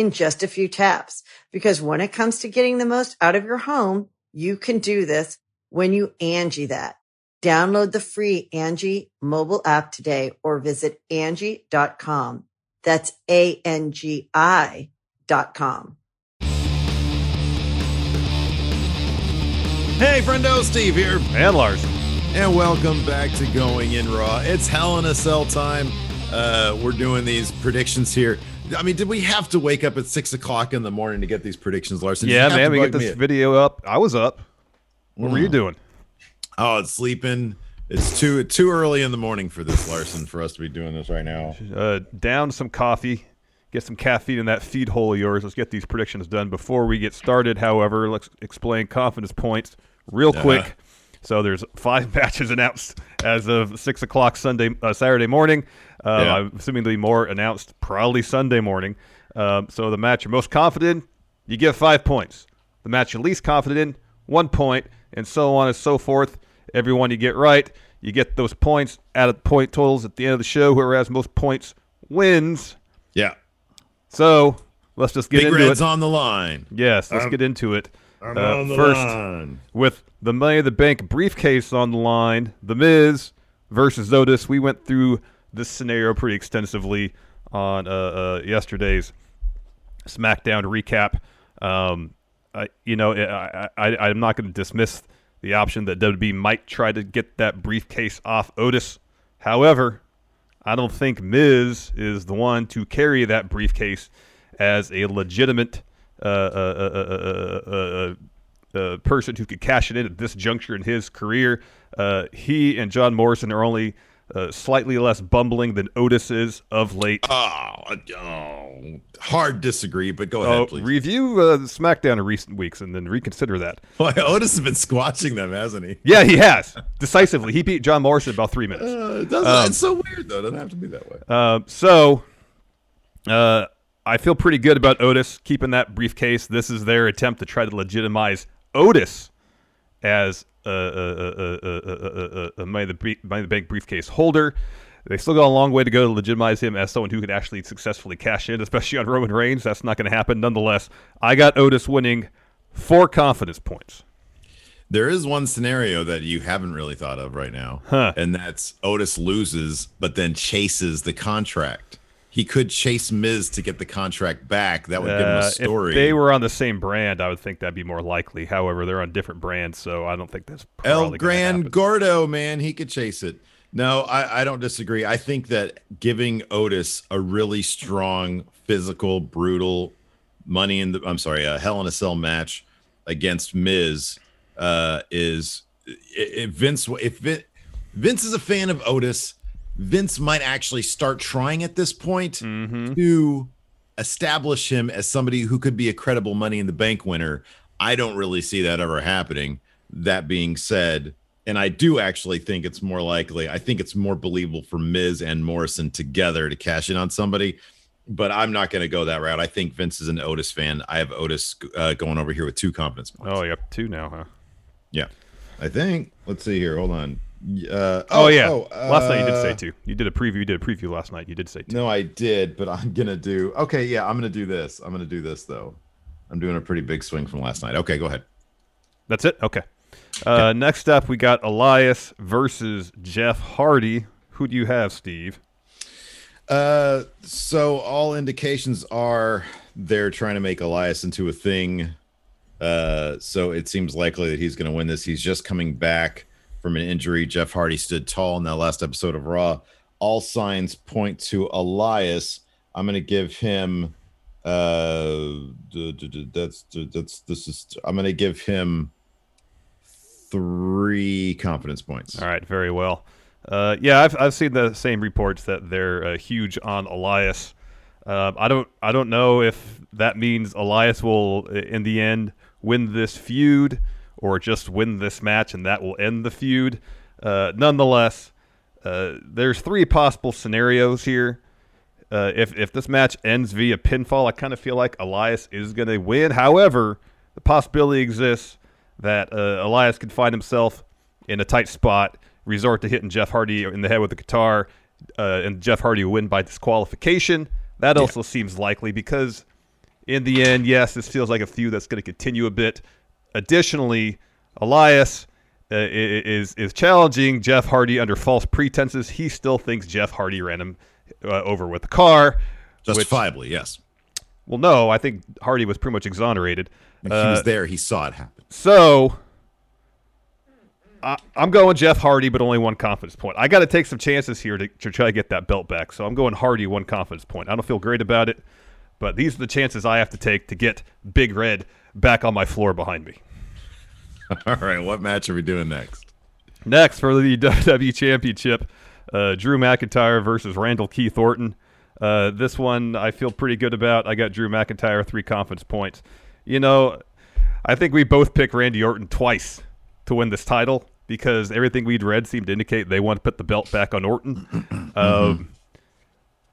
in just a few taps. Because when it comes to getting the most out of your home, you can do this when you Angi that. Download the free Angi mobile app today or visit Angi.com. That's A-N-G-I dot com. Hey, friendo, Steve here. And Larson. And welcome back to Going in Raw. It's Hell in a Cell time. Uh, we're doing these predictions here. I mean, did we have to wake up at six o'clock in the morning to get these predictions, Larson? Yeah, man, we get this video up. I was up. What were you Mm. doing? Oh, it's sleeping. It's too too early in the morning for this, Larson, for us to be doing this right now. Uh, down some coffee, get some caffeine in that feed hole of yours. Let's get these predictions done. Before we get started, however, let's explain confidence points real quick. So there's five matches announced as of six o'clock Sunday, uh, Saturday morning. Uh, Yeah. I'm assuming there'll be more announced probably Sunday morning. Um, so the match you're most confident in, you get five points. The match you're least confident in, one point, and so on and so forth. Everyone you get right, you get those points. Add up point totals at the end of the show. Whoever has most points wins. Yeah, So let's just get into it. big into reds it. on the line. yes, let's I'm- get into it. Uh, on the first, line. with the Money in the Bank briefcase on the line, The Miz versus Otis. We went through this scenario pretty extensively on uh, uh, yesterday's SmackDown recap. Um, I, you know, I, I, I'm not going to dismiss the option that WWE might try to get that briefcase off Otis. However, I don't think Miz is the one to carry that briefcase as a legitimate uh, uh, uh, uh, uh, uh, uh, person who could cash it in at this juncture in his career. Uh, he and John Morrison are only uh, slightly less bumbling than Otis is of late. Oh, oh, hard disagree, but go Oh, ahead, please. review uh, SmackDown in recent weeks and then reconsider that. Boy, Otis has been squashing them, hasn't he? Yeah, he has decisively. He beat John Morrison about three minutes. Uh, it doesn't, it's so weird though. It doesn't have to be that way. Um, so, uh, I feel pretty good about Otis keeping that briefcase. This is their attempt to try to legitimize Otis as a, a, a, a, a, a, a money, the money the bank briefcase holder. They still got a long way to go to legitimize him as someone who could actually successfully cash in, especially on Roman Reigns. That's not going to happen. Nonetheless, I got Otis winning four confidence points. There is one scenario that you haven't really thought of right now, Huh. and that's Otis loses, but then chases the contract. He could chase Miz to get the contract back. That would give him Uh, a story. If they were on the same brand, I would think that'd be more likely. However, they're on different brands, so I don't think that's El Gran. Gordo, man, he could chase it. No, I, I don't disagree. I think that giving Otis a really strong, physical, brutal money in the I'm sorry, a Hell in a Cell match against Miz uh, is if Vince if Vin- Vince is a fan of Otis, Vince might actually start trying at this point Mm-hmm. to establish him as somebody who could be a credible Money in the Bank winner. I don't really see that ever happening. That being said, and I do actually think it's more likely. I think it's more believable for Miz and Morrison together to cash in on somebody. But I'm not going to go that route. I think Vince is an Otis fan. I have Otis uh, going over here with two confidence points. Oh, you have two now, huh? Yeah, I think. Let's see here. Hold on. Uh, Oh, yeah. oh, last night you did say uh, two. You did a preview. You did a preview last night. You did say two. No, I did, but I'm gonna do. Okay, yeah, I'm gonna do this. I'm gonna do this though. I'm doing a pretty big swing from last night. Okay, go ahead. That's it. Okay. Uh, next up, we got Elias versus Jeff Hardy. Who do you have, Steve? Uh, so all indications are they're trying to make Elias into a thing Uh, so it seems likely that he's going to win this. He's just coming back from an injury. Jeff Hardy stood tall in that last episode of Raw. All signs point to Elias. I'm going to give him. Uh, that's that's this is. I'm going to give him three confidence points. All right, very well. Uh, yeah, I've I've seen the same reports that they're uh, huge on Elias. Uh, I don't I don't know if that means Elias will in the end win this feud or just win this match and that will end the feud. Uh, nonetheless, uh, there's three possible scenarios here. Uh, if if this match ends via pinfall, I kind of feel like Elias is going to win. However, the possibility exists that uh, Elias could find himself in a tight spot, resort to hitting Jeff Hardy in the head with a guitar, uh, and Jeff Hardy win by disqualification. That yeah. also seems likely because, in the end, yes, this feels like a feud that's going to continue a bit. Additionally, Elias uh, is is challenging Jeff Hardy under false pretenses. He still thinks Jeff Hardy ran him uh, over with the car. Justifiably, which, yes. Well, no, I think Hardy was pretty much exonerated. He uh, was there. He saw it happen. So I, am going Jeff Hardy, but only one confidence point. I got to take some chances here to, to try to get that belt back. So I'm going Hardy, one confidence point. I don't feel great about it, but these are the chances I have to take to get Big Red back on my floor behind me. All right, what match are we doing next? Next for the WWE Championship, uh, Drew McIntyre versus Randall Keith Orton. Uh, this one I feel pretty good about. I got Drew McIntyre three confidence points. You know, I think we both picked Randy Orton twice to win this title because everything we'd read seemed to indicate they want to put the belt back on Orton. mm-hmm. um,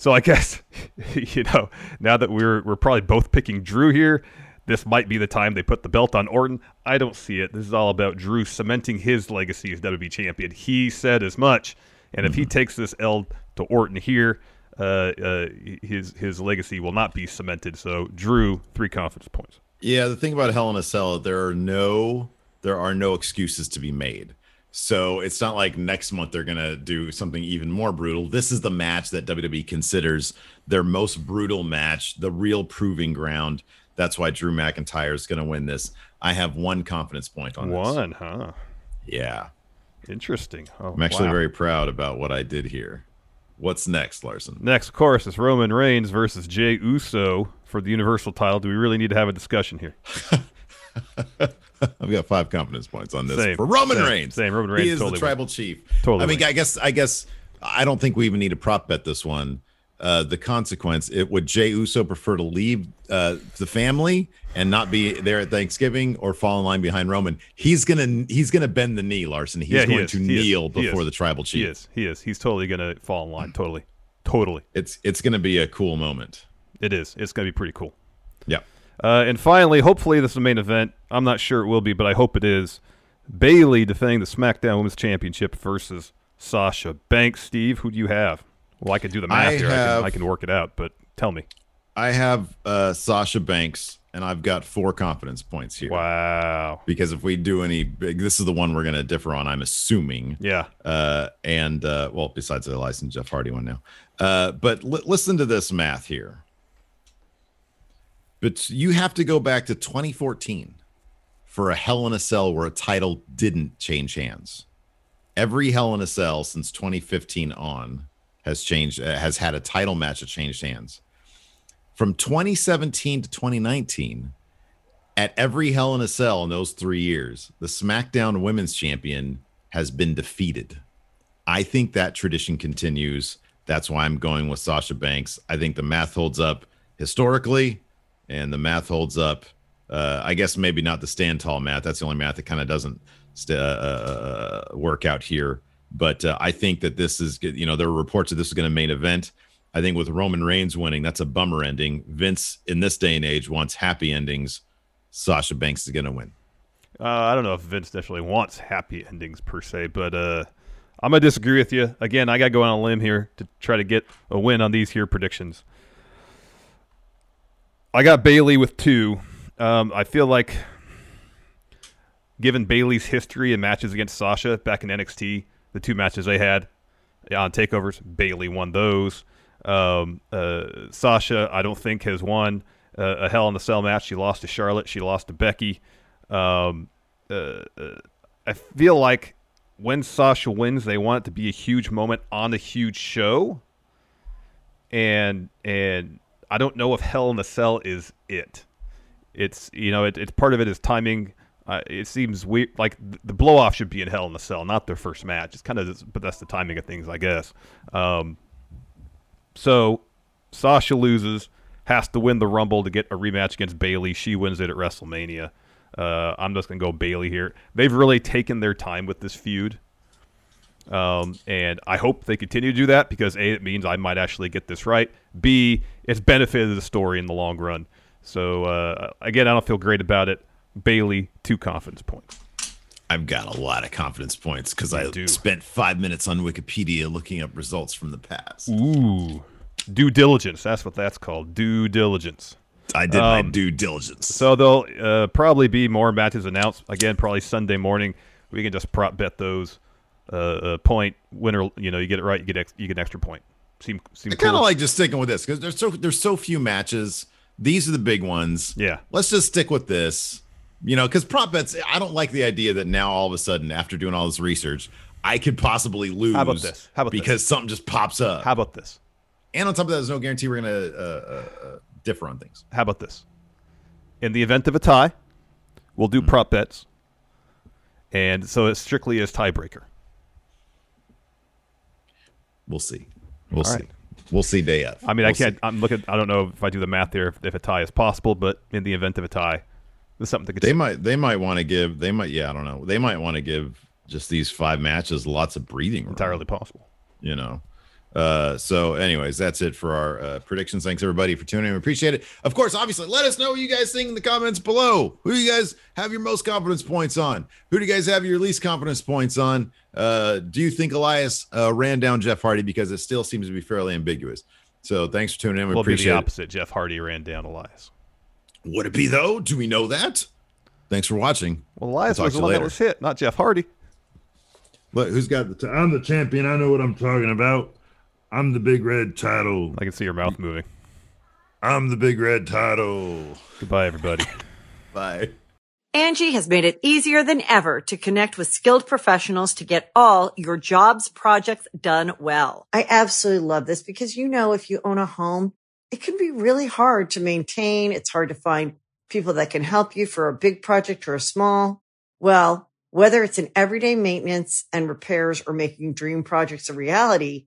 so I guess you know now that we're we're probably both picking Drew here, this might be the time they put the belt on Orton. I don't see it. This is all about Drew cementing his legacy as WWE champion. He said as much, and if mm-hmm. he takes this L to Orton here, uh, uh, his his legacy will not be cemented. So Drew, three confidence points. Yeah, the thing about Hell in a Cell, there are no there are no excuses to be made. So it's not like next month they're gonna do something even more brutal. This is the match that WWE considers their most brutal match, the real proving ground. That's why Drew McIntyre is gonna win this. I have one confidence point on one, this. huh? Yeah. Interesting. Oh, I'm actually wow. very proud about what I did here. What's next, Larson? Next, of course, is Roman Reigns versus Jey Uso for the Universal title. Do we really need to have a discussion here? I've got five confidence points on this same, for Roman same, Reigns. Same, Roman Reigns. He is totally the tribal chief. Totally. I mean. I guess, I guess, I don't think we even need to prop bet this one. Uh, the consequence. It would Jey Uso prefer to leave uh, the family and not be there at Thanksgiving or fall in line behind Roman. He's gonna he's gonna bend the knee, Larson. He's yeah, going he to kneel before the tribal chief. He is. He is. He's totally gonna fall in line. Totally. Totally. It's it's gonna be a cool moment. It is. It's gonna be pretty cool. Yeah. Uh, and finally, hopefully, this is the main event. I'm not sure it will be, but I hope it is. Bayley defending the SmackDown Women's Championship versus Sasha Banks. Steve, who do you have? Well, I can do the math I here. Have, I, can, I can work it out, but tell me. I have uh, Sasha Banks, and I've got four confidence points here. Wow. Because if we do any big, this is the one we're going to differ on, I'm assuming. Yeah. Uh, and, uh, well, besides the licensed Jeff Hardy one now. Uh, but l- listen to this math here. But you have to go back to 2014 for a Hell in a Cell where a title didn't change hands. Every Hell in a Cell since 2015 on has changed, uh, has had a title match that changed hands. From 2017 to 2019, at every Hell in a Cell in those three years, the SmackDown Women's Champion has been defeated. I think that tradition continues. That's why I'm going with Sasha Banks. I think the math holds up historically and the math holds up. Uh, I guess maybe not the stand tall math. That's the only math that kind of doesn't st- uh, uh, work out here. But uh, I think that this is, you know, there are reports that this is going to main event. I think with Roman Reigns winning, that's a bummer ending. Vince, in this day and age, wants happy endings. Sasha Banks is going to win. Uh, I don't know if Vince necessarily wants happy endings per se, but uh, I'm gonna disagree with you. Again, I got to go on a limb here to try to get a win on these here predictions. I got Bayley with two. Um, I feel like, given Bayley's history and matches against Sasha back in NXT, the two matches they had on takeovers, Bayley won those. Um, uh, Sasha, I don't think has won uh, a Hell in the Cell match. She lost to Charlotte. She lost to Becky. Um, uh, uh, I feel like when Sasha wins, they want it to be a huge moment on a huge show. And and I don't know if Hell in the Cell is it. It's you know it, it's part of it is timing. Uh, it seems weird. Like the blow off should be in Hell in the Cell, not their first match. It's kind of, but that's the timing of things, I guess. Um, so Sasha loses, has to win the Rumble to get a rematch against Bayley. She wins it at WrestleMania. Uh, I'm just gonna go Bayley here. They've really taken their time with this feud, um, and I hope they continue to do that because a it means I might actually get this right. B it's benefited the story in the long run. So uh, again, I don't feel great about it. Bayley, two confidence points. I've got a lot of confidence points because I do. spent five minutes on Wikipedia looking up results from the past. Ooh, due diligence. That's what that's called. Due diligence. I did my Um, due diligence. So there'll uh, probably be more matches announced again. Probably Sunday morning. We can just prop bet those. Uh, uh, point winner. You know, you get it right, you get ex- you get an extra point. Seem seem I kind of cool. like just sticking with this because there's so there's so few matches. These are the big ones. Yeah. Let's just stick with this. You know, because prop bets. I don't like the idea that now all of a sudden, after doing all this research, I could possibly lose. How about this? How about this? because something just pops up. How about this? and on top of that, there's no guarantee we're gonna uh, uh, uh, differ on things. How about this? In the event of a tie, we'll do prop bets, and so it's strictly as tiebreaker. We'll see. We'll All see. right. We'll see day of. I mean, I We'll see. can't. I'm looking. I don't know if I do the math there if, if a tie is possible, but in the event of a tie, there's something to They consider. might. They might want to give. They might. Yeah, I don't know. They might want to give just these five matches lots of breathing room. entirely possible. you know uh so anyways that's it for our uh, predictions. Thanks everybody for tuning in. We appreciate it. Of course obviously let us know what you guys think in the comments below. Who do you guys have your most confidence points on? Who do you guys have your least confidence points on? Uh do you think elias uh, ran down jeff hardy? Because it still seems to be fairly ambiguous. So thanks for tuning in. We Will be the appreciate it. opposite. Jeff Hardy ran down Elias. would it be though? Do we know that? Thanks for watching. Well, Elias We'll was the you one that was hit, not Jeff Hardy. Look, who's got the So I'm the champion. I know what I'm talking about. I'm the big red title. I can see your mouth moving. I'm the big red title. Goodbye, everybody. bye Angi has made it easier than ever to connect with skilled professionals to get all your jobs projects done well. I absolutely love this because, you know, if you own a home, it can be really hard to maintain. It's hard to find people that can help you for a big project or a small. Well, whether it's in everyday maintenance and repairs or making dream projects a reality,